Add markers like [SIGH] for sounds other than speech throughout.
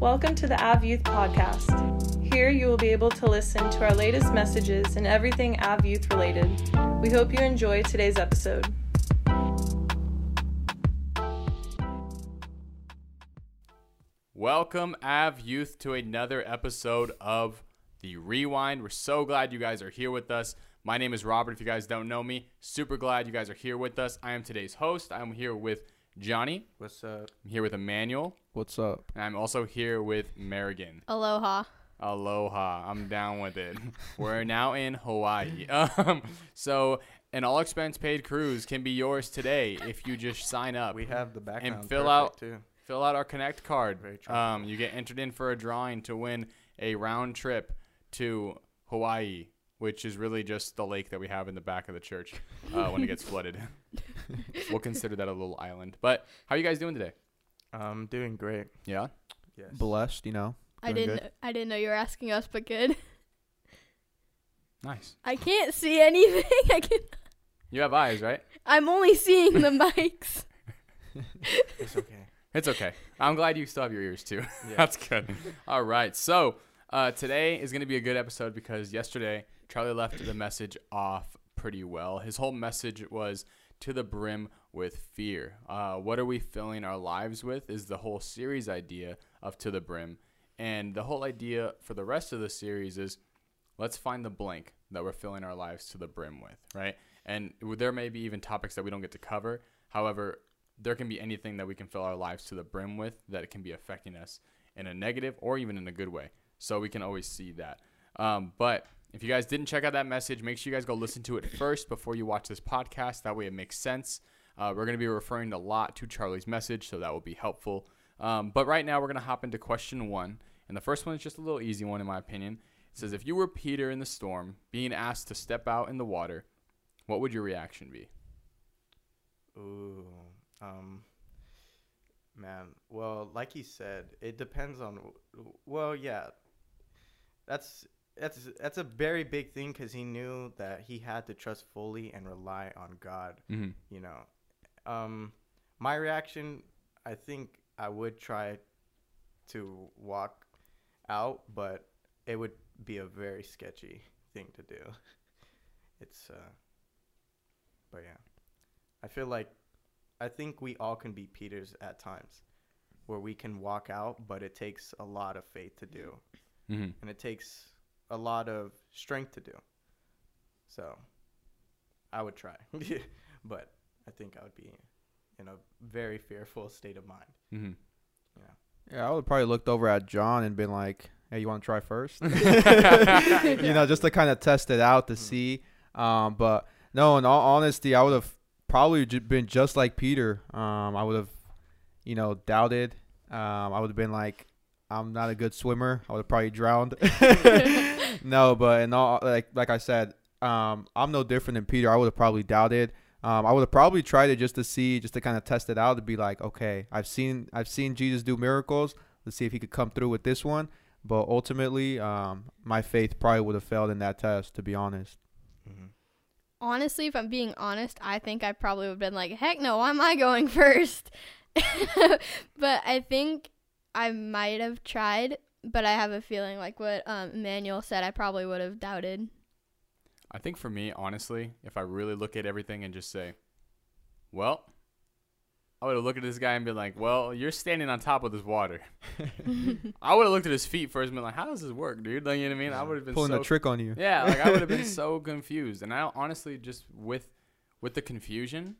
Welcome to the Av Youth Podcast. Here you will be able to listen to our latest messages and everything Av Youth related. We hope you enjoy today's episode. Welcome, Av Youth, to another episode of The Rewind. We're so glad you guys are here with us. My name is Robert. If you guys don't know me, super glad you guys are here with us. I am today's host. I'm here with Johnny. What's up? I'm here with Emmanuel. What's up? And I'm also here with Marigan. Aloha. Aloha. I'm down with it. [LAUGHS] We're now in Hawaii. [LAUGHS] Um, so, an all expense paid cruise can be yours today if you just sign up. We have the background and fill out- too. fill out our connect card Very true. um, you get entered in for a drawing to win a round trip to hawaii which is really just the lake that we have in the back of the church uh, when it gets [LAUGHS] flooded [LAUGHS] we'll consider that a little island but how are you guys doing today I'm doing great. yeah Yes. Blessed, you know. I didn't good. I didn't know you were asking us, but good. nice I can't see anything. [LAUGHS] I can you have eyes right I'm only seeing the mics. It's okay. it's okay i'm glad you still have your ears too Yeah. that's good all right so uh, today is going to be a good episode because yesterday charlie left the message off pretty well. His whole message was to the brim with fear. Uh, what are we filling our lives with is the whole series idea of to the brim. And the whole idea for the rest of the series is let's find the blank that we're filling our lives to the brim with right? And there may be even topics that we don't get to cover. However there can be anything that we can fill our lives to the brim with that can be affecting us in a negative or even in a good way. So we can always see that. Um, but if you guys didn't check out that message, make sure you guys go listen to it first before you watch this podcast. That way it makes sense. Uh, we're going to be referring a lot to Charlie's message, so that will be helpful. Um, but right now, we're going to hop into question one. And the first one is just a little easy one, in my opinion. It says, If you were Peter in the storm, being asked to step out in the water, what would your reaction be? Ooh. Um. Man. Well, like he said, it depends on. Well, yeah. That's that's that's a very big thing because he knew that he had to trust fully and rely on God. Mm-hmm. you know um my reaction i think i would try to walk out but it would be a very sketchy thing to do [LAUGHS] it's uh but yeah i feel like i think we all can be peters at times where we can walk out but it takes a lot of faith to do Mm-hmm. and it takes a lot of strength to do. So I would try, [LAUGHS] but I think I would be in a very fearful state of mind. Mm-hmm. Yeah, I would probably looked over at John and been like, "Hey, you want to try first? [LAUGHS] [LAUGHS] you know, just to kind of test it out to Mm. see. Um, but no, in all honesty, I would have probably been just like Peter. Um, I would have, you know, doubted. Um, I would have been like, I'm not a good swimmer. I would have probably drowned. No, but in all like like I said, um, I'm no different than Peter. I would have probably doubted. Um, I would have probably tried it just to see, just to kind of test it out, to be like, okay, I've seen I've seen Jesus do miracles. Let's see if he could come through with this one. But ultimately, um, my faith probably would have failed in that test, to be honest. Mm-hmm. Honestly, if I'm being honest, I think I probably would have been like, heck no, why am I going [LAUGHS] first? [LAUGHS] but I think I might have tried, but I have a feeling like what um, Emmanuel said, I probably would have doubted. I think for me, honestly, if I really look at everything and just say, well, I would have looked at this guy and been like, well, you're standing on top of this water. [LAUGHS] I would have looked at his feet first and been like, how does this work, dude? Like, you know what I mean? I would have been Pulling so a trick on you. Yeah, like I would have been [LAUGHS] so confused. And I honestly just with with the confusion,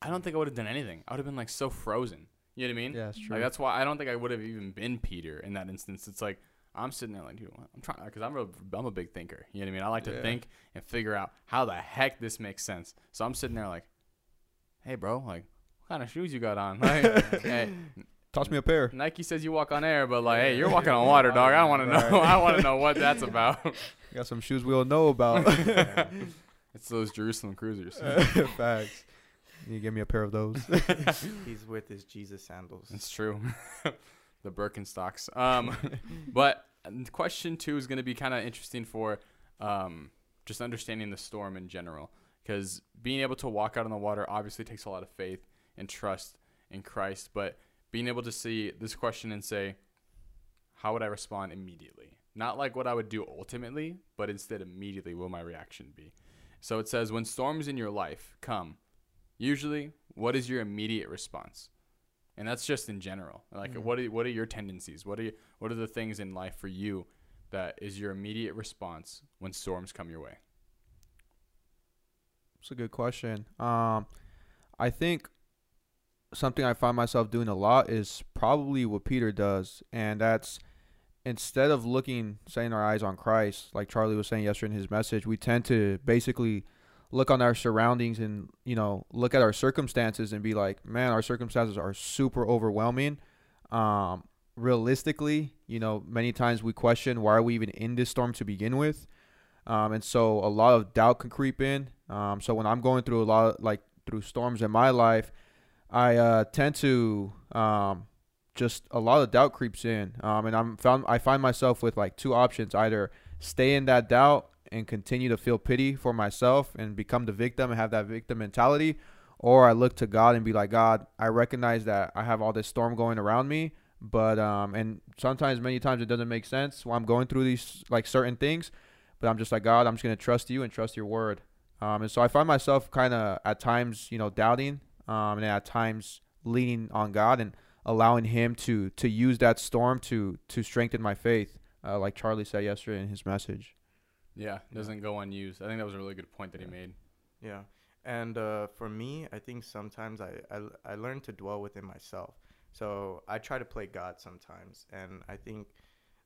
I don't think I would have done anything. I would have been like so frozen. You know what I mean? Yeah, that's true. Like that's why I don't think I would have even been Peter in that instance. It's like I'm sitting there like, dude, I'm trying because I'm a, I'm a big thinker. You know what I mean? I like to Yeah. think and figure out how the heck this makes sense. So I'm sitting there like, hey, bro, like, what kind of shoes you got on? Like, [LAUGHS] hey, Toss me a pair. Nike says you walk on air, but like, hey, you're walking on water, dog. I don't want to know. [LAUGHS] I want to know what that's about. [LAUGHS] Got some shoes we don't know about. it's those Jerusalem cruisers. Facts. You give me a pair of those. [LAUGHS] [LAUGHS] He's with his Jesus sandals. It's true. [LAUGHS] the Birkenstocks. Um, but question two is going to be kind of interesting for um, just understanding the storm in general. Because being able to walk out on the water obviously takes a lot of faith and trust in Christ. But being able to see this question and say, how would I respond immediately? Not like what I would do ultimately, but instead immediately will my reaction be? So it says, when storms in your life come, usually, what is your immediate response? And that's just in general. Like, Mhm. what are what are your tendencies? What are you, what are the things in life for you that is your immediate response when storms come your way? It's a good question. Um, I think something I find myself doing a lot is probably what Peter does, and that's instead of looking, setting our eyes on Christ, like Charlie was saying yesterday in his message, we tend to basically look on our surroundings and you know look at our circumstances and be like, man, our circumstances are super overwhelming. Um, realistically, you know, many times we question why are we even in this storm to begin with. Um, and so a lot of doubt can creep in. Um, so when I'm going through a lot of, like through storms in my life, I uh, tend to um, just a lot of doubt creeps in. Um, and I'm found I find myself with like two options: either stay in that doubt and continue to feel pity for myself and become the victim and have that victim mentality, or I look to God and be like, God, I recognize that I have all this storm going around me, but um, and sometimes many times it doesn't make sense when I'm going through these like certain things but I'm just like God. I'm just gonna trust you and trust your word. Um, and so I find myself kind of at times, you know, doubting, um, and at times leaning on God and allowing Him to to use that storm to to strengthen my faith, uh, like Charlie said yesterday in his message. Yeah, doesn't go unused. I think that was a really good point that he made. Yeah. And uh, for me, I think sometimes I, I, I learn to dwell within myself. So I try to play God sometimes. And I think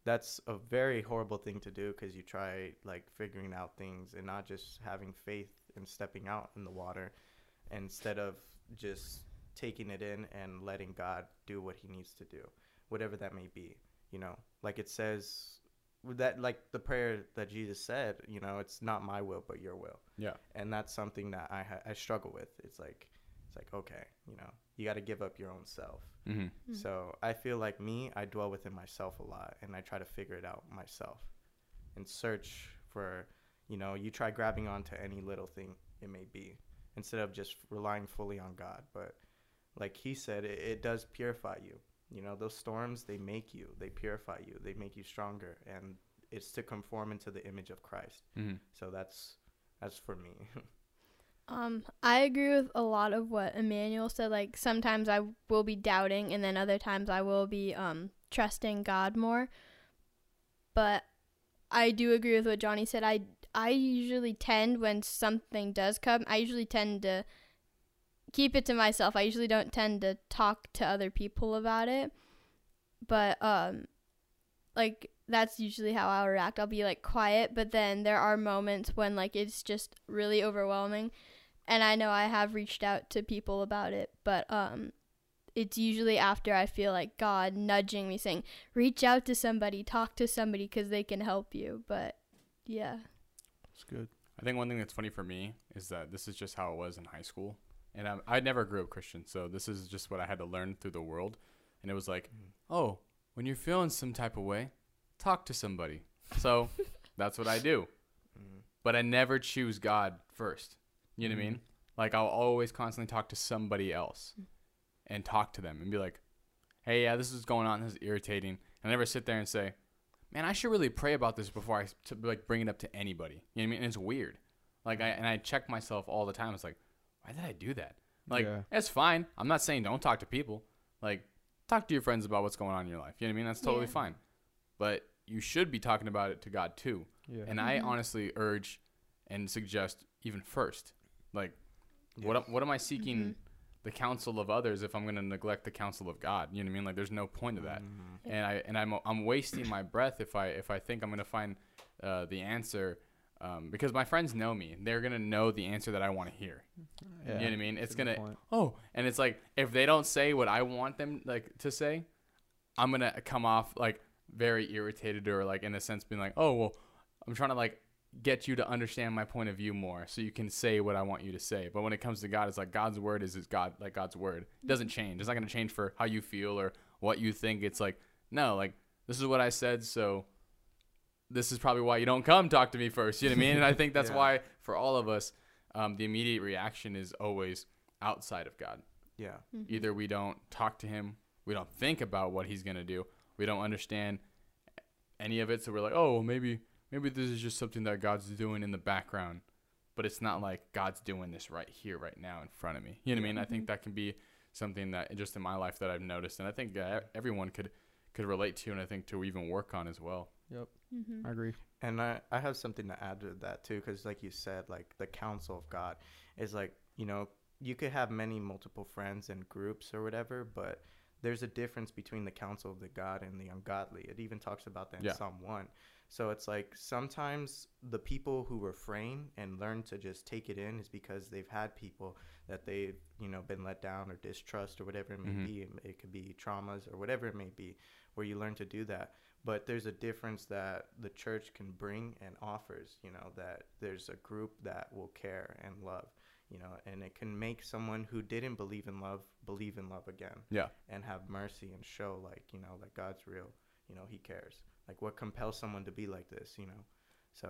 that's a very horrible thing to do because you try like figuring out things and not just having faith and stepping out in the water instead of just taking it in and letting God do what he needs to do, whatever that may be. You know, like it says that like the prayer that Jesus said, you know, it's not my will but your will Yeah. and that's something that I ha- I struggle with. It's like it's like okay, you know, you got to give up your own self. Mm-hmm. Mm. So I feel like me, I dwell within myself a lot, and I try to figure it out myself, and search for, you know, you try grabbing onto any little thing it may be, instead of just relying fully on God. But like he said, it, it does purify you. You know, those storms they make you, they purify you, they make you stronger, and it's to conform into the image of Christ. Mm-hmm. So that's that's for me. [LAUGHS] Um, I agree with a lot of what Emmanuel said. Like sometimes I will be doubting, and then other times I will be um trusting God more. But I do agree with what Johnny said. I I usually tend when something does come, I usually tend to keep it to myself. I usually don't tend to talk to other people about it. But um like that's usually how I'll react. I'll be like quiet, but then there are moments when like it's just really overwhelming and I know I have reached out to people about it, but um it's usually after I feel like God nudging me saying, "Reach out to somebody, talk to somebody cuz they can help you." But yeah. It's good. I think one thing that's funny for me is that this is just how it was in high school, and I, I never grew up Christian, so this is just what I had to learn through the world, and it was like, mm. oh, when you're feeling some type of way, talk to somebody. So [LAUGHS] that's what I do, Mm. but I never choose God first. You know what I mean? Mm. Like I'll always constantly talk to somebody else, and talk to them and be like, hey, yeah, this is going on. This is irritating. I never sit there and say, man, I should really pray about this before I like bring it up to anybody. You know what I mean? And it's weird. Like mm. I and I check myself all the time. It's like, why did I do that? Like Yeah. it's fine. I'm not saying don't talk to people. Like talk to your friends about what's going on in your life. You know what I mean? That's totally Yeah. fine. But you should be talking about it to God too. Yeah. And I Mhm. honestly urge and suggest even first, like, what am- what am I seeking Mhm. the counsel of others if I'm going to neglect the counsel of God? You know what I mean? Like, there's no point to that Mhm. and I and I'm I'm wasting my breath if I if I think I'm gonna find uh, the answer um, because my friends know me. They're gonna know the answer that I want to hear. Yeah. You know what I mean? It's That's a good gonna point. oh, and it's like if they don't say what I want them like to say, I'm gonna come off like very irritated or like in a sense being like oh well, I'm trying to like get you to understand my point of view more so you can say what I want you to say. But when it comes to God, it's like God's word is is God like God's word. It doesn't change. It's not gonna change for how you feel or what you think. It's like no, like this is what I said, so this is probably why you don't come talk to me first. You know what I mean? And I think [LAUGHS] that's Yeah. why for all of us, um, the immediate reaction is always outside of God. Yeah. Mhm. Either we don't talk to Him, we don't think about what He's gonna do, we don't understand any of it. So we're like, oh, well, maybe maybe this is just something that God's doing in the background, but it's not like God's doing this right here, right now, in front of me. You know what I mean? I think that can be something that just in my life that I've noticed, and I think uh, everyone could could relate to, and I think to even work on as well. Yep, Mm-hmm. I agree. And I, I have something to add to that too, because like you said, like the counsel of God is like, you know, you could have many multiple friends and groups or whatever, but there's a difference between the counsel of the God and the ungodly. It even talks about that in Yeah. Psalm 1. So it's like sometimes the people who refrain and learn to just take it in is because they've had people that they've, you know, been let down or distrust or whatever it may Mhm. be. It could be traumas or whatever it may be, where you learn to do that but there's a difference that the church can bring and offers you know that there's a group that will care and love you know and it can make someone who didn't believe in love believe in love again. Yeah. and have mercy and show like you know that god's real you know he cares. Like what compels someone to be like this you know? So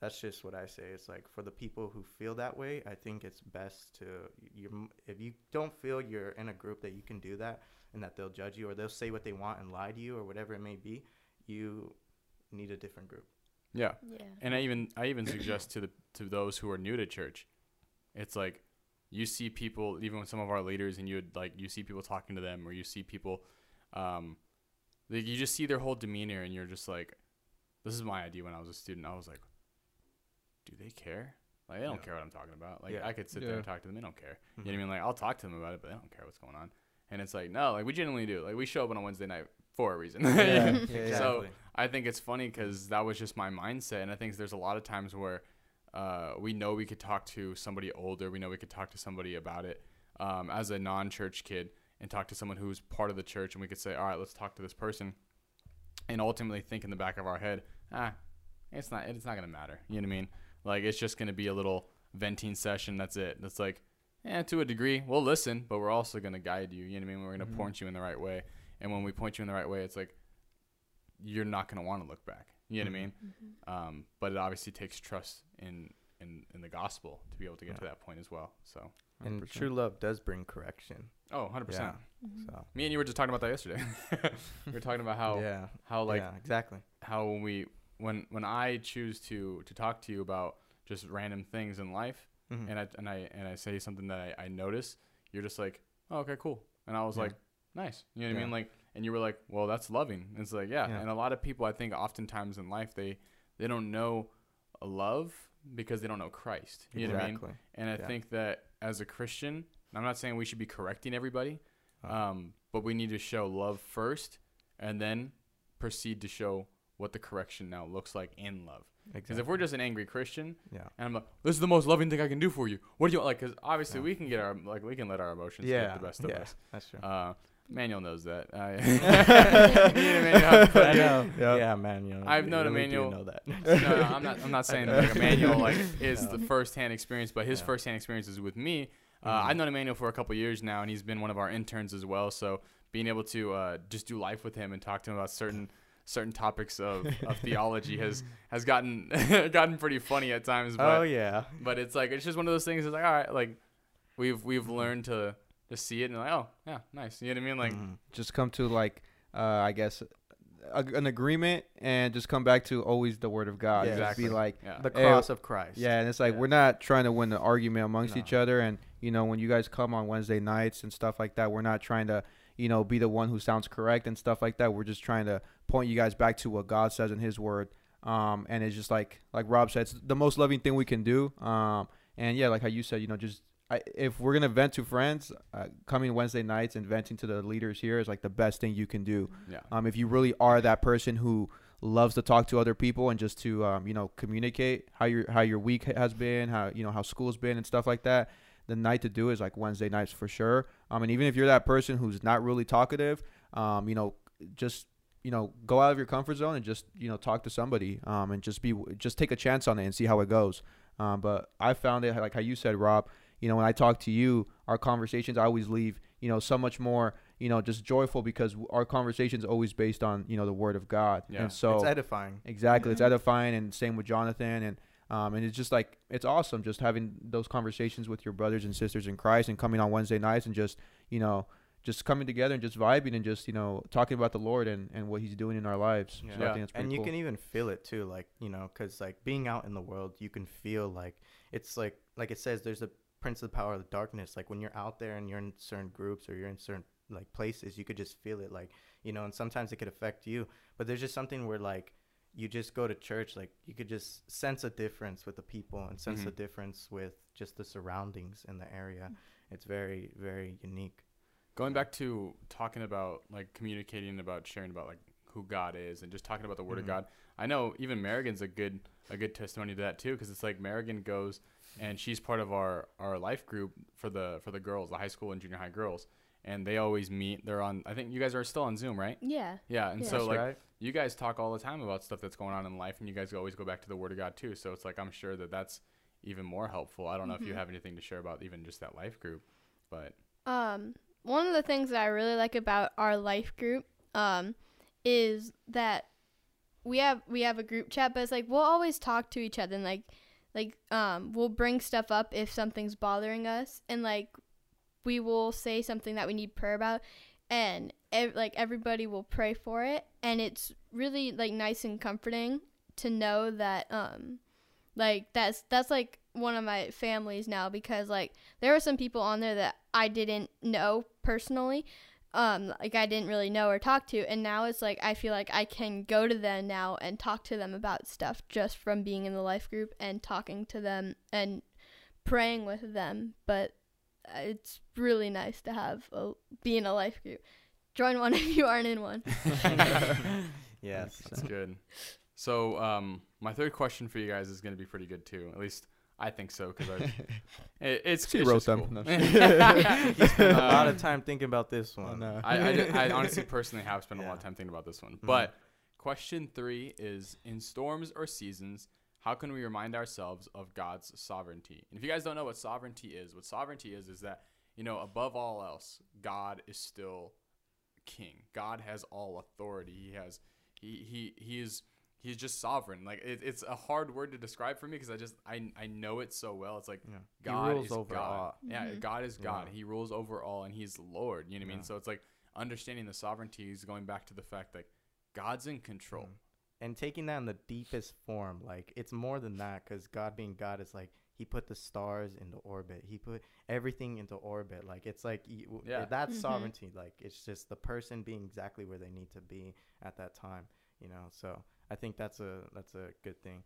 that's just what i say. It's like for the people who feel that way i think it's best to you if you don't feel you're in a group that you can do that and that they'll judge you or they'll say what they want and lie to you or whatever it may be you need a different group. Yeah. Yeah. And I even I even suggest to the to those who are new to church, it's like you see people even with some of our leaders and you would like you see people talking to them or you see people um like you just see their whole demeanor and you're just like this is my idea when I was a student. I was like, do they care? Like they don't Yeah. care what I'm talking about. Like Yeah. I could sit there and talk to them, they don't care. You know what I mean? Like I'll talk to them about it, but they don't care what's going on. And it's like, no, like we genuinely do. Like we show up on a Wednesday night for a reason. Yeah, [LAUGHS] yeah, So I think it's funny because that was just my mindset, and I think there's a lot of times where uh, we know we could talk to somebody older, we know we could talk to somebody about it um, as a non-church kid, and talk to someone who's part of the church, and we could say, all right, let's talk to this person, and ultimately think in the back of our head, ah, it's not, it's not gonna matter. You know what I mean? Like it's just gonna be a little venting session. That's it. That's like, yeah, to a degree, we'll listen, but we're also gonna guide you. You know what I mean? We're gonna Mhm. point you in the right way, and when we point you in the right way, it's like you're not going to want to look back. You know what I mean? Mm-hmm. Um, but it obviously takes trust in, in, in the gospel to be able to get Yeah. to that point as well. So, And 100%. true love does bring correction. oh, 100%. Yeah. Mm-hmm. So Me and you were just talking about that yesterday. [LAUGHS] we were talking about how, yeah, how like, yeah, exactly. how when we, when, when I choose to, to talk to you about just random things in life Mhm. and I, and I, and I say something that I, I notice, you're just like, oh, okay, cool. And I was Yeah. like, nice. You know what I mean? Like, and you were like, well, that's loving. And it's like, yeah. Yeah. And a lot of people, I think, oftentimes in life, they they don't know a love because they don't know Christ. You know what I mean? And I Yeah. think that as a Christian, I'm not saying we should be correcting everybody, Uh, um, but we need to show love first, and then proceed to show what the correction now looks like in love. Because if we're just an angry Christian, yeah, and I'm like, this is the most loving thing I can do for you. What do you like? Because obviously Yeah. we can get our like we can let our emotions yeah, get the best of yeah, us. that's true. Uh, Manuel knows that. I, [LAUGHS] [LAUGHS] Emmanuel, I know. Yeah. Yeah, man. You know, I've known really do Emmanuel- Know that. no, no, I'm not. I'm not [LAUGHS] saying like Emmanuel like is No. the first-hand experience, but his Yeah. first-hand experience is with me. Uh, Mhm. I've known Emmanuel for a couple years now, and he's been one of our interns as well. So being able to uh, just do life with him and talk to him about certain certain topics of, of theology has has gotten gotten pretty funny at times. But oh yeah. but it's like it's just one of those things. It's like all right, like we've we've learned to to see it and like oh yeah, nice. You know what I mean? Like Mhm. just come to like uh, I guess a, an agreement and just come back to always the word of God. Yeah, just be exactly. like yeah, the Hey, cross of Christ. yeah, and it's like Yeah. we're not trying to win the argument amongst No. each other. And you know, when you guys come on Wednesday nights and stuff like that, we're not trying to you know be the one who sounds correct and stuff like that. We're just trying to point you guys back to what God says in His Word. Um, and it's just like like Rob said, it's the most loving thing we can do. Um, and yeah, like how you said, you know, just I, if we're gonna vent to friends, uh, coming Wednesday nights and venting to the leaders here is like the best thing you can do. yeah, Um, if you really are that person who loves to talk to other people and just to um, you know communicate how your how your week has been, how you know how school's been and stuff like that, the night to do is like Wednesday nights for sure. Um, and even if you're that person who's not really talkative, um, you know, just you know go out of your comfort zone and just you know talk to somebody um, and just be just take a chance on it and see how it goes. Um, but I found it like how you said, Rob. You know, when I talk to you, our conversations I always leave you know so much more you know just joyful because our conversations always based on you know the word of God. Yeah. And so it's edifying. Exactly, it's Mhm. edifying, and same with Jonathan, and um, and it's just like it's awesome just having those conversations with your brothers and sisters in Christ, and coming on Wednesday nights and just you know just coming together and just vibing and just you know talking about the Lord and, and what He's doing in our lives. Yeah. So I think that's and you cool. can even feel it too like you know because like being out in the world you can feel like it's like like it says there's a prince of the power of the darkness like when you're out there and you're in certain groups or you're in certain like places you could just feel it like you know and sometimes it could affect you but there's just something where like you just go to church like you could just sense a difference with the people and sense a Mhm. difference with just the surroundings in the area it's very very unique Going back to talking about like communicating about sharing about like who God is and just talking about the Word of Mhm. God. I know even Marigan's a good a good testimony to that too because it's like Marigan goes and she's part of our our life group for the for the girls, the high school and junior high girls, and they always meet. They're on. I think you guys are still on Zoom, right? Yeah. Yeah, and Yeah. so That's like right you guys talk all the time about stuff that's going on in life, and you guys always go back to the Word of God too. So it's like I'm sure that that's even more helpful. I don't know if you Mhm. have anything to share about even just that life group, but Um, one of the things that I really like about our life group, um, is that we have we have a group chat, but it's like we'll always talk to each other and like like um we'll bring stuff up if something's bothering us and like we will say something that we need prayer about and ev- like everybody will pray for it. And it's really like nice and comforting to know that um like that's that's like one of my families now because like there were some people on there that I didn't know personally um like I didn't really know or talk to and now it's like I feel like I can go to them now and talk to them about stuff just from being in the life group and talking to them and praying with them but uh, it's really nice to have a, be in a life group join one [LAUGHS] if you aren't in one [LAUGHS] yes That's good. So, um, my third question for you guys is going to be pretty good too. At least I think so because [LAUGHS] it, it's. She it's wrote them. cool. No, [LAUGHS] he [LAUGHS] spent a lot of time thinking about this one no. I, I, I honestly personally have spent a lot of time thinking about this one. Mhm. But question three is: In storms or seasons, how can we remind ourselves of God's sovereignty? And if you guys don't know what sovereignty is, what sovereignty is is that you know above all else, God is still king. God has all authority. He has he he he is he's just sovereign. Like it, it's a hard word to describe for me because I just I I know it so well. It's like Yeah. God rules is over God. all. Yeah, Mhm. God is God. Yeah. He rules over all, and He's Lord. You know what I mean? So it's like understanding the sovereignty is going back to the fact that God's in control. Mhm. And taking that in the deepest form, like it's more than that, because God being God is like He put the stars into orbit. He put everything into orbit. Like it's like y- w- Yeah. that's Mhm. sovereignty. Like it's just the person being exactly where they need to be at that time. You know. So I think that's a that's a good thing.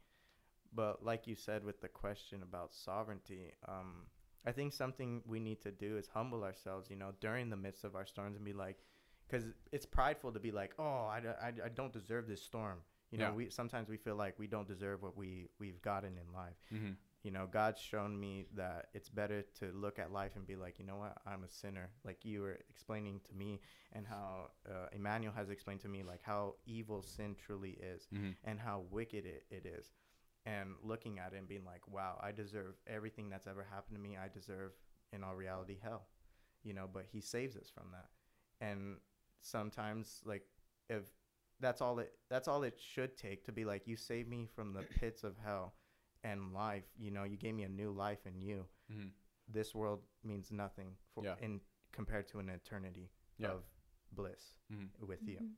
But like you said with the question about sovereignty, um, I think something we need to do is humble ourselves. You know, during the midst of our storms, and be like, because it's prideful to be like, oh, I, I, I don't deserve this storm. You know, Yeah. we sometimes we feel like we don't deserve what we we've gotten in life. Mm-hmm. You know, God's shown me that it's better to look at life and be like, you know what, I'm a sinner. Like you were explaining to me, and how uh, Emmanuel has explained to me, like how evil sin truly is Mm-hmm. and how wicked it, it is. And looking at it and being like, wow, I deserve everything that's ever happened to me. I deserve, in all reality, hell. You know, but he saves us from that. And sometimes, like, if that's all it that's all it should take to be like, you saved me from the pits of hell and life. You know, you gave me a new life in you. Mm-hmm. This world means nothing for Yeah. in compared to an eternity Yeah. of bliss Mm-hmm. with you. Mhm.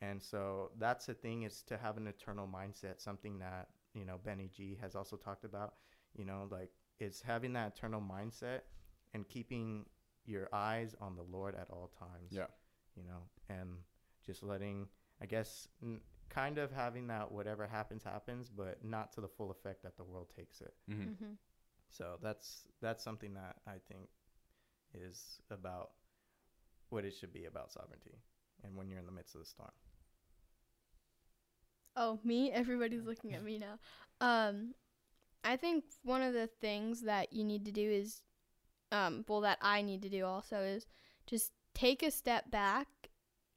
And so that's the thing is to have an eternal mindset, something that, you know, Benny G has also talked about, you know, like it's having that eternal mindset and keeping your eyes on the Lord at all times. Yeah. You know, and just letting, I guess, n- kind of having that whatever happens, happens, but not to the full effect that the world takes it. Mm-hmm. Mhm. So that's that's something that I think is about what it should be about sovereignty and when you're in the midst of the storm. Oh, me? Everybody's looking at me now. Um, I think one of the things that you need to do is, um, well, that I need to do also is just take a step back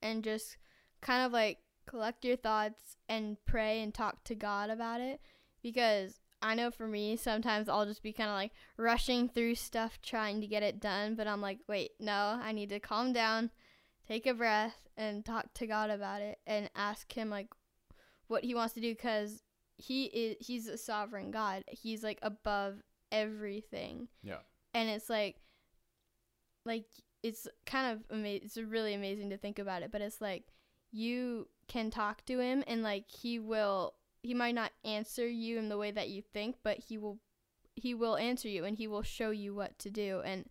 and just kind of like collect your thoughts and pray and talk to God about it. Because I know for me, sometimes I'll just be kind of like rushing through stuff trying to get it done. But I'm like, wait, no, I need to calm down, take a breath, and talk to God about it and ask Him, like, what he wants to do because he is he's a sovereign god he's like above everything Yeah. and it's like like it's kind of amazing. It's really amazing to think about it, but it's like you can talk to him and like he will he might not answer you in the way that you think, but he will he will answer you and he will show you what to do and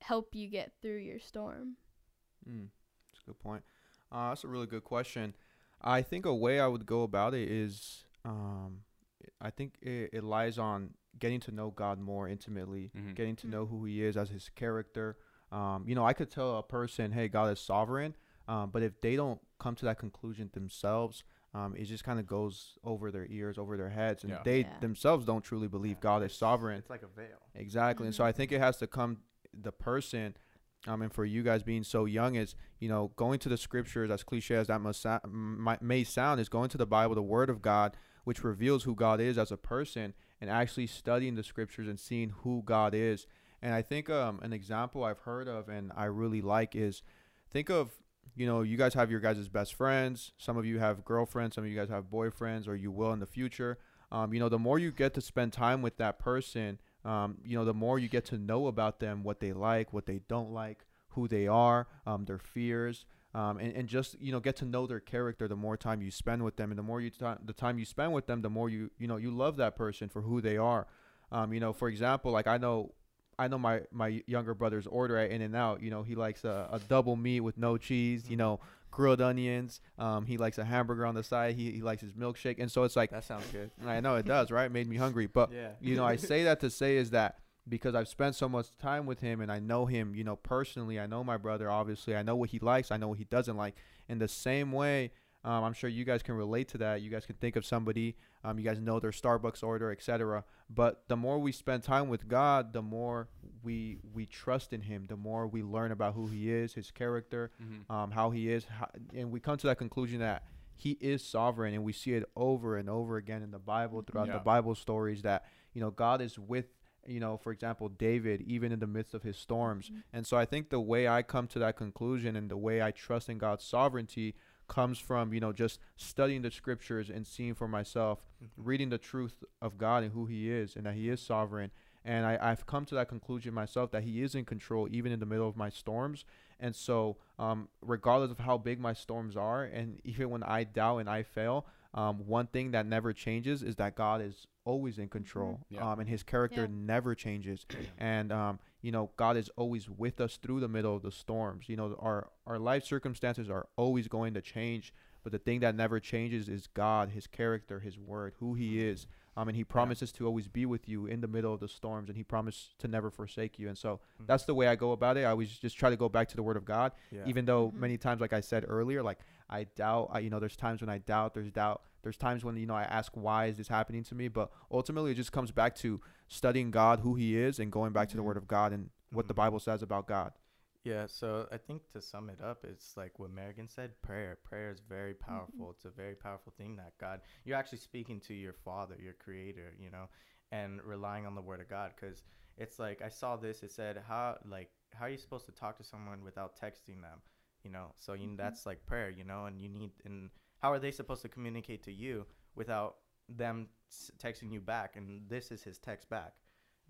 help you get through your storm. Mm, that's a good point. Uh, that's a really good question. I think a way I would go about it is, um, I think it, it lies on getting to know God more intimately, Mhm. getting to Mm. know who He is as His character. Um, you know, I could tell a person, "Hey, God is sovereign," um, but if they don't come to that conclusion themselves, um, it just kind of goes over their ears, over their heads, and Yeah. they Yeah. themselves don't truly believe Yeah, God is sovereign. It's like a veil. Exactly. And so. I think it has to come the person um and for you guys being so young is, you know, going to the scriptures as cliche as that must sa- may sound is going to the Bible, the word of God, which reveals who God is as a person and actually studying the scriptures and seeing who God is. And I think um an example I've heard of and I really like is think of you know, you guys have your guys' best friends. Some of you have girlfriends. Some of you guys have boyfriends, or you will in the future. Um, you know, the more you get to spend time with that person, um, you know, the more you get to know about them, what they like, what they don't like, who they are, um, their fears, um, and, and just you know get to know their character. The more time you spend with them, and the more you ti the time you spend with them, the more you you know you love that person for who they are. Um, you know, for example, like I know. I know my, my younger brother's order at In and Out. You know, he likes a, a double meat with no cheese. You know, grilled onions. Um, he likes a hamburger on the side. He, he likes his milkshake. And so it's like That sounds good. I know it does, right? Made me hungry. But yeah. you know, I [LAUGHS] say that to say is that because I've spent so much time with him and I know him, you know, personally. I know my brother, obviously. I know what he likes. I know what he doesn't like. In the same way, um, I'm sure you guys can relate to that. You guys can think of somebody, um, you guys know their Starbucks order, etc. But the more we spend time with God, the more we we trust in Him. The more we learn about who He is, His character, Mhm. um, how He is, how, and we come to that conclusion that He is sovereign, and we see it over and over again in the Bible throughout Yeah. the Bible stories that you know God is with you know for example David even in the midst of his storms and so I think the way I come to that conclusion and the way I trust in God's sovereignty comes from you know just studying the scriptures and seeing for myself reading the truth of God and who he is and that he is sovereign. And I, I've come to that conclusion myself that he is in control even in the middle of my storms. And so um, regardless of how big my storms are and even when I doubt and I fail um, one thing that never changes is that God is always in control Yeah. um, and his character Yeah. never changes. And um, you know god is always with us through the middle of the storms. You know our our life circumstances are always going to change but the thing that never changes is god his character his word who he is. Um, and he promises to always be with you in the middle of the storms and he promised to never forsake you. And so Mhm. that's the way i go about it. I always just try to go back to the word of god Yeah. even though Mhm. many times like i said earlier like i doubt I, you know there's times when i doubt there's doubt there's times when you know i ask why is this happening to me but ultimately it just comes back to studying god who he is and going back to the Mhm. word of god and what the Mhm. bible says about god Yeah, so I think to sum it up, it's like what Megan said prayer. Prayer is very powerful. It's a very powerful thing that God, you're actually speaking to your Father, your Creator, you know, and relying on the Word of God. Because it's like, I saw this, it said, how, like, how are you supposed to talk to someone without texting them, you know? So you, Mhm. that's like prayer, you know, and you need, and how are they supposed to communicate to you without them texting you back? And this is His text back.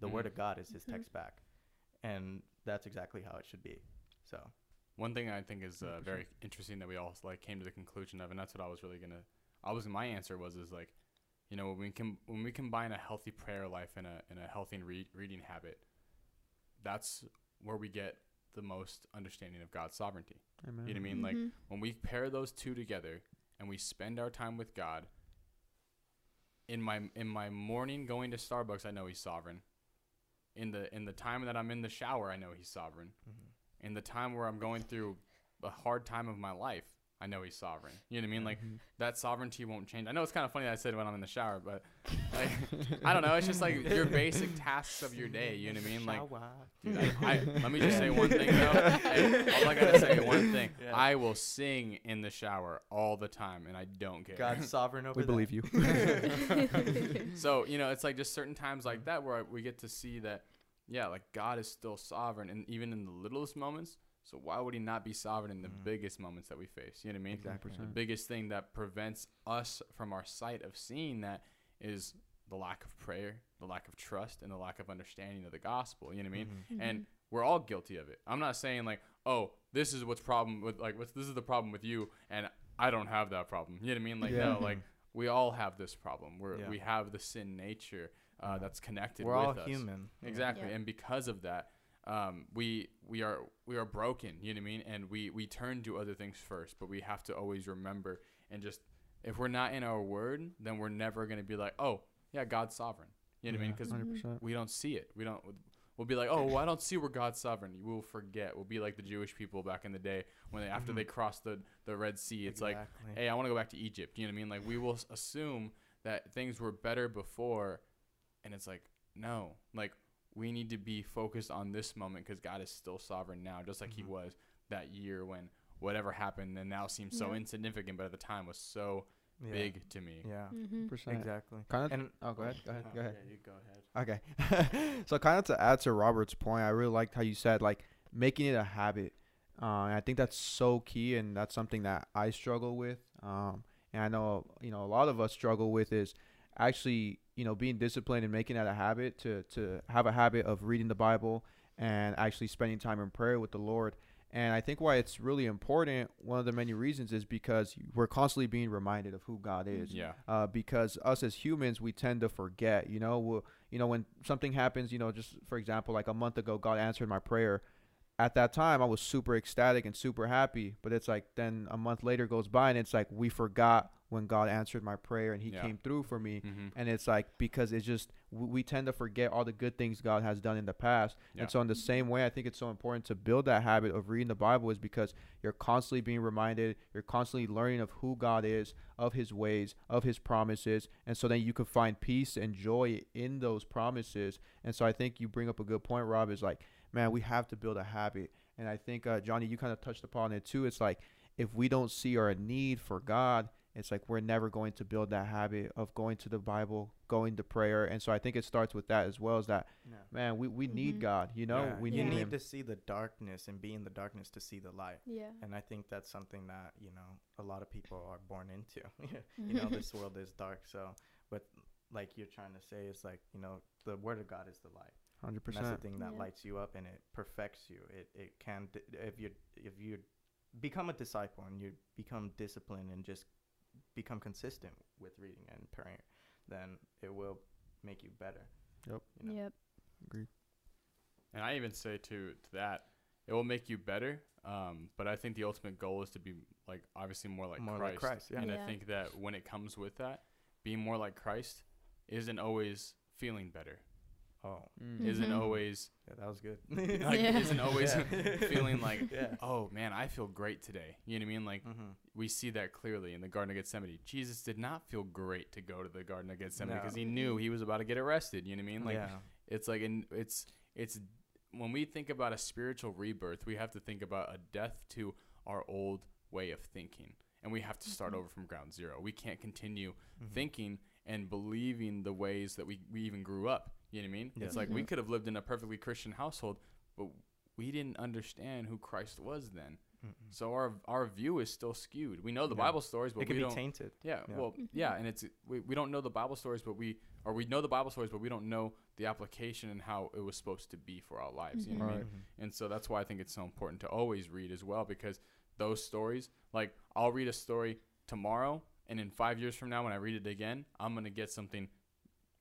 The Word Mhm. of God is His text back. And that's exactly how it should be. So. One thing I think is uh, very interesting that we all like came to the conclusion of, and that's what I was really gonna. I was my answer was is like, you know, when we can when we combine a healthy prayer life and a and a healthy read, reading habit, that's where we get the most understanding of God's sovereignty. Amen. You know what I mean? Like Mhm. when we pair those two together and we spend our time with God. In my in my morning going to Starbucks, I know He's sovereign. In the in the time that I'm in the shower, I know He's sovereign mm-hmm. in the time where I'm going through a hard time of my life, I know he's sovereign. You know what I mean? Like Mhm. that sovereignty won't change. I know it's kind of funny that I said when I'm in the shower, but like, I don't know. It's just like your basic tasks of your day. You know what I mean? Like, dude, I, I, let me just say one thing though. Hey, [LAUGHS] all I gotta say one thing. Yeah. I will sing in the shower all the time, and I don't care. God's [LAUGHS] sovereign over we that. believe you [LAUGHS] so you know it's like just certain times like that where we get to see that yeah like god is still sovereign and even in the littlest moments so why would he not be sovereign in the Mhm. biggest moments that we face you know what i mean Exactly. the biggest thing that prevents us from our sight of seeing that is the lack of prayer the lack of trust and the lack of understanding of the gospel you know what i mean Mhm. and we're all guilty of it. I'm not saying like, oh, this is what's problem with like what's this is the problem with you, and I don't have that problem. You know what I mean? Like Yeah. no, like we all have this problem. We're Yeah. we have the sin nature uh, that's connected. We're with all us. human. Exactly, Yeah. and because of that, um, we we are we are broken. You know what I mean? And we we turn to other things first, but we have to always remember and just if we're not in our word, then we're never gonna be like, oh yeah, God's sovereign. You know what I mean? Because we don't see it. We don't. We'll be like, oh, well, I don't see where God's sovereign. We'll forget. We'll be like the Jewish people back in the day when they after they crossed the the Red Sea. It's like, hey, I want to go back to Egypt. You know what I mean? Like we will assume that things were better before, and it's like no, like we need to be focused on this moment because God is still sovereign now, just like He Mhm. was that year when whatever happened and now seems so Yeah. insignificant, but at the time was so Yeah. big to me. Yeah. Mm-hmm. Percent. Exactly. Kind of. And Oh, go ahead. Go ahead. Go ahead. Yeah, you go ahead. Okay. [LAUGHS] so kind of to add to Robert's point, I really liked how you said like making it a habit. Uh, and I think that's so key, and that's something that I struggle with. Um, and I know you know a lot of us struggle with is actually you know being disciplined and making that a habit to to have a habit of reading the Bible and actually spending time in prayer with the Lord. And I think why it's really important, one of the many reasons is because we're constantly being reminded of who God is Yeah. uh, because us as humans we tend to forget you know we'll, you know when something happens you know just for example like a month ago god answered my prayer at that time i was super ecstatic and super happy but it's like then a month later goes by and it's like we forgot when god answered my prayer and he Yeah. came through for me Mm-hmm. and it's like because it's just we, we tend to forget all the good things god has done in the past Yeah. and so in the same way i think it's so important to build that habit of reading the bible is because you're constantly being reminded you're constantly learning of who god is of his ways of his promises and so then you can find peace and joy in those promises and so i think you bring up a good point rob is like man we have to build a habit and i think uh, johnny you kind of touched upon it too it's like if we don't see our need for god it's like we're never going to build that habit of going to the bible going to prayer and so i think it starts with that as well as that yeah. man we, we need Mhm. god you know Yeah, we you need need him to see the darkness and be in the darkness to see the light. Yeah. And I think that's something that you know a lot of people are born into. [LAUGHS] you know, this [LAUGHS] world is dark. So, but like you're trying to say, it's like you know the word of God is the light. 100% And that's the thing that Yeah. lights you up and it perfects you. It it can if you if you become a disciple and you become disciplined and just become consistent with reading and praying, then it will make you better. Yep. You know? Yep. Agreed. And I even say to to that, it will make you better. Um, but I think the ultimate goal is to be like obviously more like More Christ. like Christ. Yeah. And I think that when it comes with that, being more like Christ isn't always feeling better. Oh, Mm. Isn't always yeah, that was good. [LAUGHS] like Yeah. [LAUGHS] isn't always Yeah. [LAUGHS] feeling like yeah. oh man I feel great today. You know what I mean? Like Mm-hmm. we see that clearly in the Garden of Gethsemane. Jesus did not feel great to go to the Garden of Gethsemane No. because he knew he was about to get arrested. You know what I mean? Like yeah. it's like in it's it's when we think about a spiritual rebirth, we have to think about a death to our old way of thinking. And we have to start over from ground zero. We can't continue Mhm. thinking and believing the ways that we, we even grew up. You know what I mean? Yeah. It's like we Mhm. could have lived in a perfectly Christian household, but we didn't understand who Christ was then. Mm-mm. So our our view is still skewed. We know the Yeah. Bible stories, but it can we be don't. tainted. Yeah, Yeah. well, yeah, and it's we, we don't know the Bible stories, but we or we know the Bible stories, but we don't know the application and how it was supposed to be for our lives. You know what I mean? Mhm. And so that's why I think it's so important to always read as well, because those stories, like I'll read a story tomorrow, and in five years from now, when I read it again, I'm gonna get something,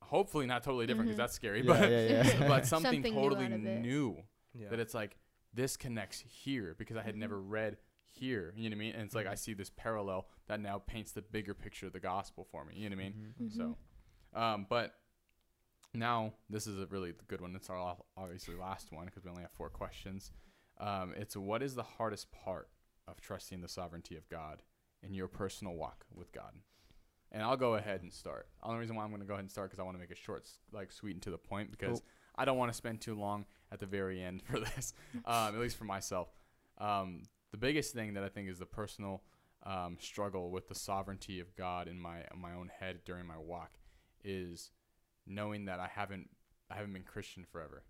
hopefully not totally different, because Mhm. that's scary, Yeah, but yeah, yeah. [LAUGHS] but [LAUGHS] something, Something totally out of it. new Yeah. that it's like this connects here because I had Mhm. never read here. You know what I mean? And it's like I Mhm. see this parallel that now paints the bigger picture of the gospel for me. You know what I mean? Mhm. So, um, but now this is a really good one. It's our obviously last one because we only have four questions. Um, it's what is the hardest part of trusting the sovereignty of God in your personal walk with God? And I'll go ahead and start. The only reason why I'm going to go ahead and start because I want to make it short, like sweet and to the point, because Cool. I don't want to spend too long at the very end for [LAUGHS] this. um, at least for myself. Um, the biggest thing that I think is the personal um, struggle with the sovereignty of God in my in my own head during my walk is knowing that I haven't I haven't been Christian forever.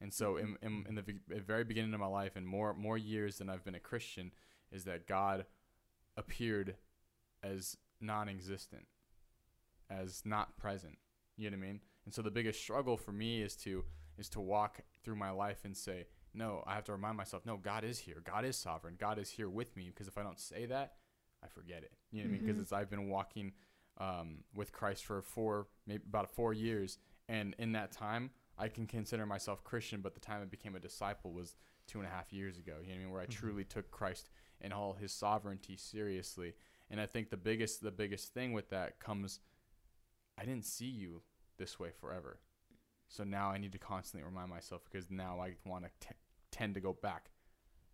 And so in, in, in the ve- very beginning of my life and more more years than I've been a Christian is that God appeared as non-existent, as not present. You know what I mean? And so the biggest struggle for me is to is to walk through my life and say, no, I have to remind myself, no, God is here. God is sovereign. God is here with me. Because if I don't say that, I forget it. You know what I mean? Because Mhm. it's I've been walking um, with Christ for four, maybe about four years, and in that time, I can consider myself Christian. But the time I became a disciple was two and a half years ago. You know what I mean? Where I Mhm. truly took Christ and all His sovereignty seriously. And I think the biggest, the biggest thing with that comes, I didn't see you this way forever. So now I need to constantly remind myself because now I want to t- tend to go back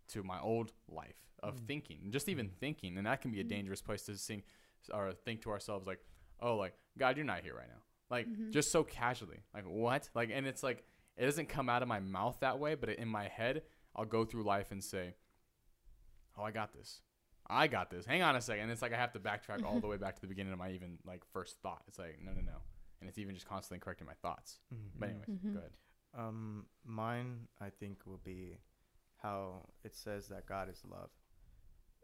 to my old life of Mm. thinking, just even Mhm. thinking, and that can be a Mhm. dangerous place to sing or think to ourselves like, "Oh, like God, you're not here right now." Like Mhm. just so casually, like what? Like, and it's like it doesn't come out of my mouth that way, but in my head, I'll go through life and say, "Oh, I got this." I got this. Hang on a second. It's like I have to backtrack all the way back to the beginning of my even like first thought. It's like no, no, no, and it's even just constantly correcting my thoughts. Mhm. But anyways, Mhm. go ahead. Um, mine I think will be how it says that God is love.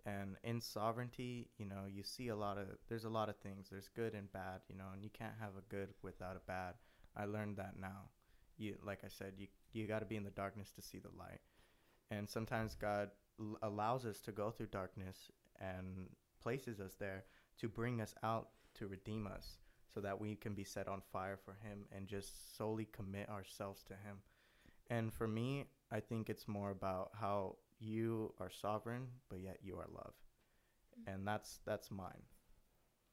And in sovereignty, you know, you see a lot of there's a lot of things. There's good and bad, you know, and you can't have a good without a bad. I learned that now. You like I said, you you got to be in the darkness to see the light. And sometimes God allows us to go through darkness and places us there to bring us out to redeem us so that we can be set on fire for him and just solely commit ourselves to him. And for me, I think it's more about how you are sovereign, but yet you are love. And that's that's mine.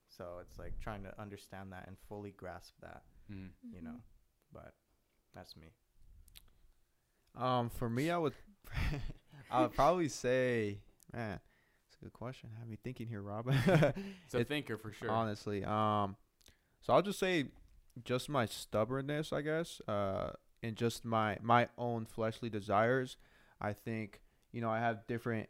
So it's like trying to understand that and fully grasp that, Mhm. you know. But that's me. Um, for me, I would, [LAUGHS] I would probably say, man, it's a good question. Have me thinking here, Rob. [LAUGHS] It's a It- thinker for sure. Honestly, um, so I'll just say, just my stubbornness, I guess, uh, and just my my own fleshly desires. I think you know I have different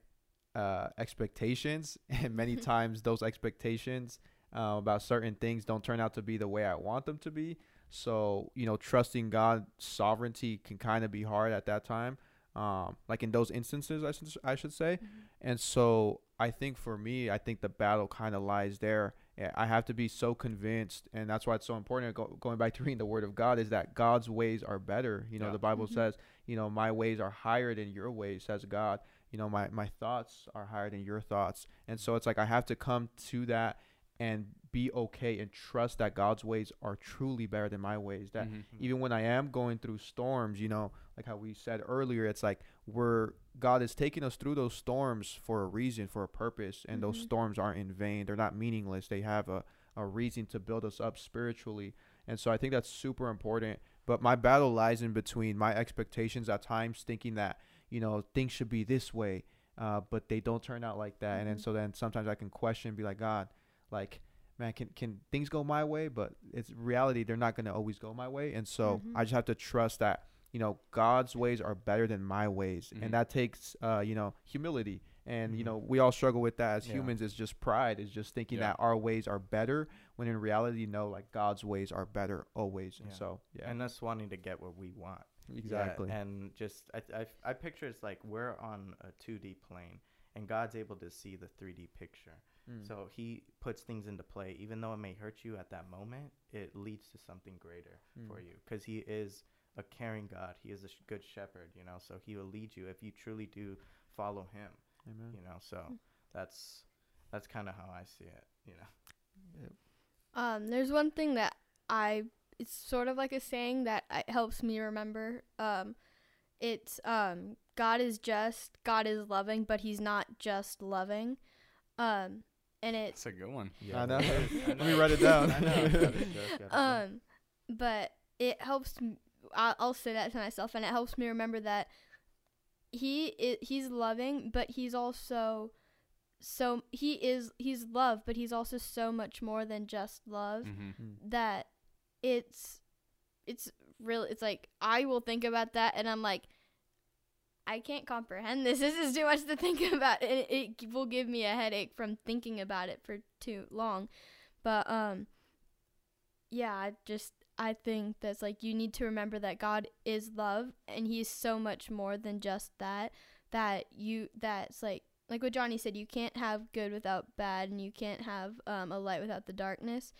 uh expectations, [LAUGHS] and many [LAUGHS] times those expectations uh, about certain things don't turn out to be the way I want them to be. So you know, trusting God's sovereignty can kind of be hard at that time. Um, like in those instances, I should I should say. And so I think for me, I think the battle kind of lies there. I have to be so convinced, and that's why it's so important. Go, going back to reading the Word of God, is that God's ways are better. You know, Yeah. the Bible Mhm. says, you know, my ways are higher than your ways, says God. You know, my my thoughts are higher than your thoughts, and so it's like I have to come to that and be okay and trust that God's ways are truly better than my ways. That Mhm. even when I am going through storms, you know, like how we said earlier, it's like we're God is taking us through those storms for a reason, for a purpose, and those Mhm. storms aren't in vain. They're not meaningless. They have a, a reason to build us up spiritually. And so I think that's super important. But my battle lies in between my expectations at times, thinking that, you know, things should be this way, uh, but they don't turn out like that. And then Mhm. so then sometimes I can question, be like, God, like, man, can can things go my way? But it's reality; they're not going to always go my way. And so Mhm. I just have to trust that you know God's ways are better than my ways, Mhm. and that takes uh, you know humility. And you Mhm. know we all struggle with that as Yeah. humans. Is just pride. Is just thinking Yeah. that our ways are better when in reality, no, like God's ways are better always. And so yeah, And us wanting to get what we want. Exactly. and just I, I I picture it's like we're on a 2D plane and God's able to see the 3D picture. Mm. So he puts things into play even though it may hurt you at that moment, it leads to something greater for Mm. you cuz he is a caring God. He is a sh- good shepherd, you know. So he will lead you if you truly do follow him, Amen. you know. So that's that's kind of how I see it, you know. Um, there's one thing that I it's sort of like a saying that I, helps me remember. Um, it's um, God is just, God is loving, but He's not just loving. Um, and it's That's a good one. I know. that [LAUGHS] is- I Let me write it down. [LAUGHS] I know. That is just gotta go. um, but it helps. M- I'll, I'll say that to myself, and it helps me remember that he is, he's loving, but he's also so he is he's love, but he's also so much more than just love. hmm Mm. that it's it's really it's like I will think about that and I'm like I can't comprehend this. [LAUGHS] This is too much to think about. And it, it will give me a headache from thinking about it for too long. But um yeah, I just I think that's like you need to remember that God is love and he's so much more than just that that you that's like like what Johnny said you can't have good without bad and you can't have um, a light without the darkness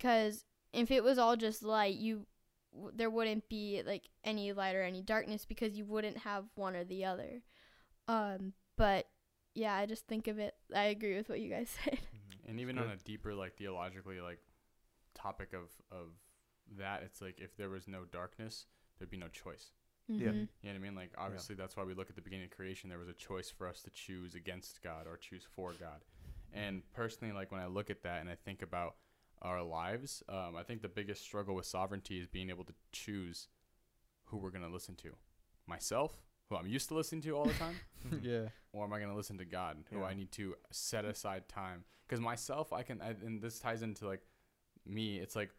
cuz if it was all just light you w- there wouldn't be like any light or any darkness because you wouldn't have one or the other. Um, but yeah, I just think of it. I agree with what you guys [LAUGHS] said. And even on a deeper, like theologically, like topic of of that, it's like if there was no darkness, there'd be no choice. Yeah. Mhm. You know what I mean? Like obviously, that's why we look at the beginning of creation. There was a choice for us to choose against God or choose for God. And personally, like when I look at that and I think about our lives, um, I think the biggest struggle with sovereignty is being able to choose who we're gonna listen to, myself, who I'm used to listening to all the time, [LAUGHS] yeah. or am I going to listen to God, who Yeah. I need to set aside time? Because myself, I can, I, and this ties into like me. It's like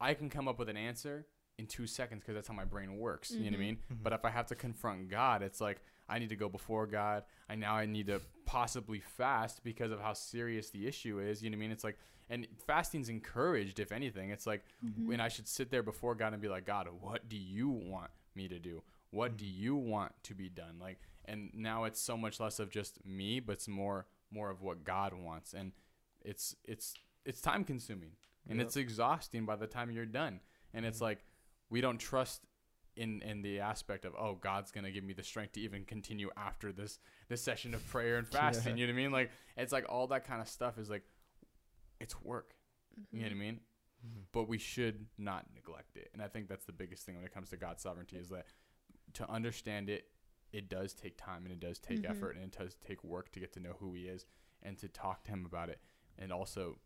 I can come up with an answer in two seconds because that's how my brain works. You know what I Mhm. mean? Mhm. But if I have to confront God, it's like I need to go before God. I now I need to possibly fast because of how serious the issue is. You know what I mean? It's like, and fasting's encouraged. If anything, it's like Mhm. when I should sit there before God and be like, God, what do you want me to do? What do you want to be done? Like, and now it's so much less of just me, but it's more more of what God wants, and it's it's it's time consuming and Yep. it's exhausting by the time you're done. And it's like we don't trust in in the aspect of oh God's gonna give me the strength to even continue after this this session of prayer and [LAUGHS] fasting. You know what I mean? Like it's like all that kind of stuff is like it's work. You know what I mean? Mhm. but we should not neglect it. And I think that's the biggest thing when it comes to God's sovereignty is that to understand it, it does take time and it does take Mhm. effort and it does take work to get to know who He is and to talk to Him about it, and also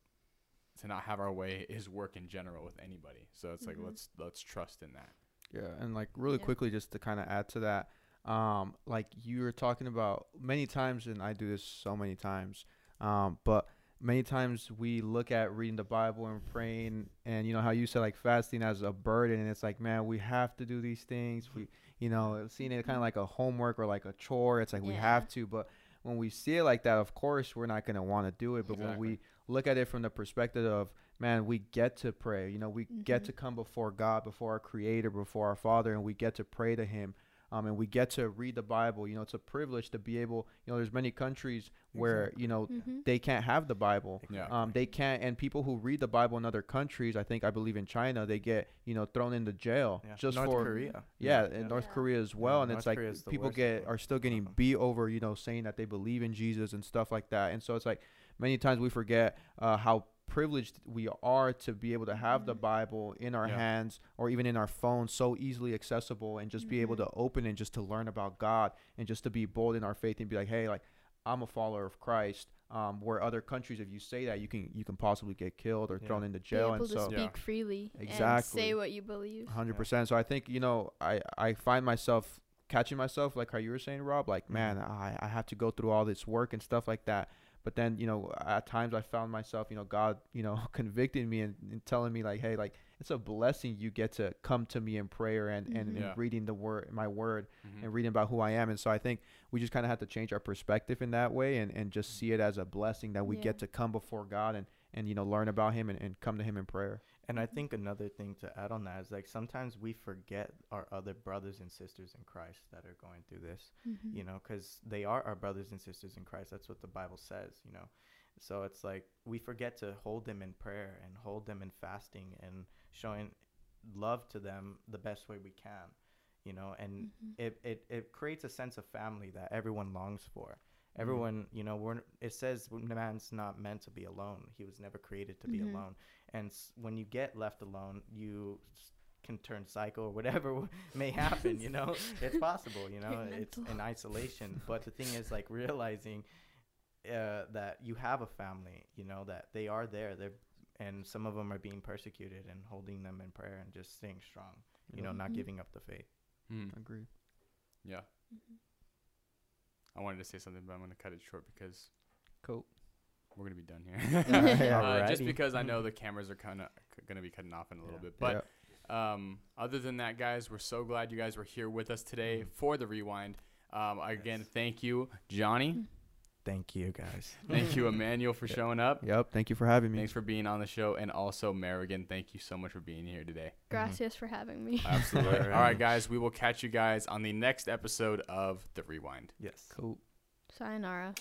to not have our way is work in general with anybody. So it's like Mhm. let's let's trust in that. Yeah, and like really Yeah. quickly, just to kind of add to that, um, like you were talking about many times, and I do this so many times, um, but many times we look at reading the Bible and praying, and you know how you said like fasting as a burden, and it's like, man, we have to do these things. We, you know, seeing it kind of like a homework or like a chore. It's like we have to, but when we see it like that, of course, we're not gonna want to do it. But when we look at it from the perspective of man, we get to pray. You know, we get Mhm. to come before God, before our Creator, before our Father, and we get to pray to Him. Um, and we get to read the Bible. You know, it's a privilege to be able. You know, there's many countries where you know Mhm. they can't have the Bible. Yeah. Um, they can't, and people who read the Bible in other countries, I think, I believe in China, they get you know thrown into jail Yeah. just North for Korea. yeah, Yeah. in North Yeah. Korea as well, Yeah, and North it's like Korea's the people get are still getting Mhm. beat over, you know, saying that they believe in Jesus and stuff like that. And so it's like many times we forget uh, how privileged we are to be able to have the Mhm. Bible in our Yeah. hands or even in our phone, so easily accessible, and just be able Mhm. to open and just to learn about God and just to be bold in our faith and be like, hey, like I'm a follower of Christ. Um, where other countries, if you say that, you can you can possibly get killed or Yeah. thrown into jail. Be able And to so speak Yeah. freely and Exactly. say what you believe. hundred Yeah. percent. So I think you know I I find myself catching myself like how you were saying, Rob. Like man, Mhm. I I have to go through all this work and stuff like that. But then you know at times I found myself you know God you know [LAUGHS] convicting me and, and telling me like hey like it's a blessing you get to come to me in prayer and and, Mhm. and reading the word my word Mhm. and reading about who I am. And so I think we just kind of have to change our perspective in that way and, and just see it as a blessing that we Yeah. get to come before God and, and you know, learn about him and, and come to him in prayer. And I think another thing to add on that is like sometimes we forget our other brothers and sisters in Christ that are going through this, Mhm. you know, because they are our brothers and sisters in Christ. That's what the Bible says, you know. So it's like we forget to hold them in prayer and hold them in fasting and showing love to them the best way we can, you know, and Mhm. it, it, it creates a sense of family that everyone longs for. Mm-hmm. Everyone, you know, we're, it says man's not meant to be alone. He was never created to be Mhm. alone. And when you get left alone, you can turn psycho or whatever [LAUGHS] may happen, you know? [LAUGHS] It's possible, you know? Get It's mental. in isolation. But the thing is, like, realizing uh, that you have a family, you know, that they are there. They're, and some of them are being persecuted and holding them in prayer and just staying strong, you know, not Mhm. giving up the faith. Mm. Agreed. Yeah. Mhm. I wanted to say something, but I'm going to cut it short because Cool. We're going to be done here. [LAUGHS] [LAUGHS] Uh, just because I know the cameras are kind of going to be cutting off in a little Yeah. bit. But um, other than that, guys, we're so glad you guys were here with us today Mhm. for the rewind. Um, again, Yes. thank you, Johnny. Thank you, guys. Thank you, Emmanuel, for [LAUGHS] Yeah. showing up. Yep. Thank you for having me. Thanks for being on the show. And also, Marigan, thank you so much for being here today. Gracias for having me. Absolutely. All right, guys, we will catch you guys on the next episode of The Rewind. Yes. Cool. Sayonara.